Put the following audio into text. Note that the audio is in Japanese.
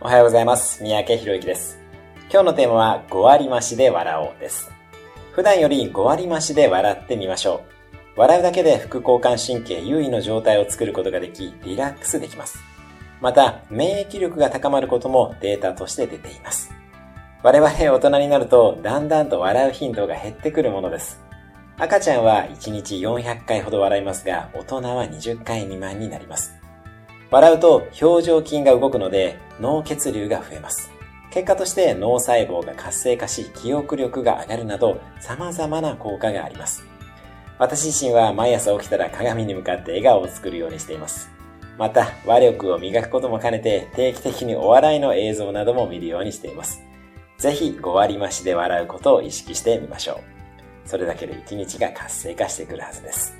おはようございます。三宅博之です。今日のテーマは5割増しで笑おうです。普段より5割増しで笑ってみましょう。笑うだけで副交感神経優位の状態を作ることができ、リラックスできます。また、免疫力が高まることもデータとして出ています。我々大人になると、だんだんと笑う頻度が減ってくるものです。赤ちゃんは1日400回ほど笑いますが、大人は20回未満になります。笑うと表情筋が動くので脳血流が増えます。結果として脳細胞が活性化し記憶力が上がるなど様々な効果があります。私自身は毎朝起きたら鏡に向かって笑顔を作るようにしています。また、話力を磨くことも兼ねて定期的にお笑いの映像なども見るようにしています。ぜひ5割増しで笑うことを意識してみましょう。それだけで一日が活性化してくるはずです。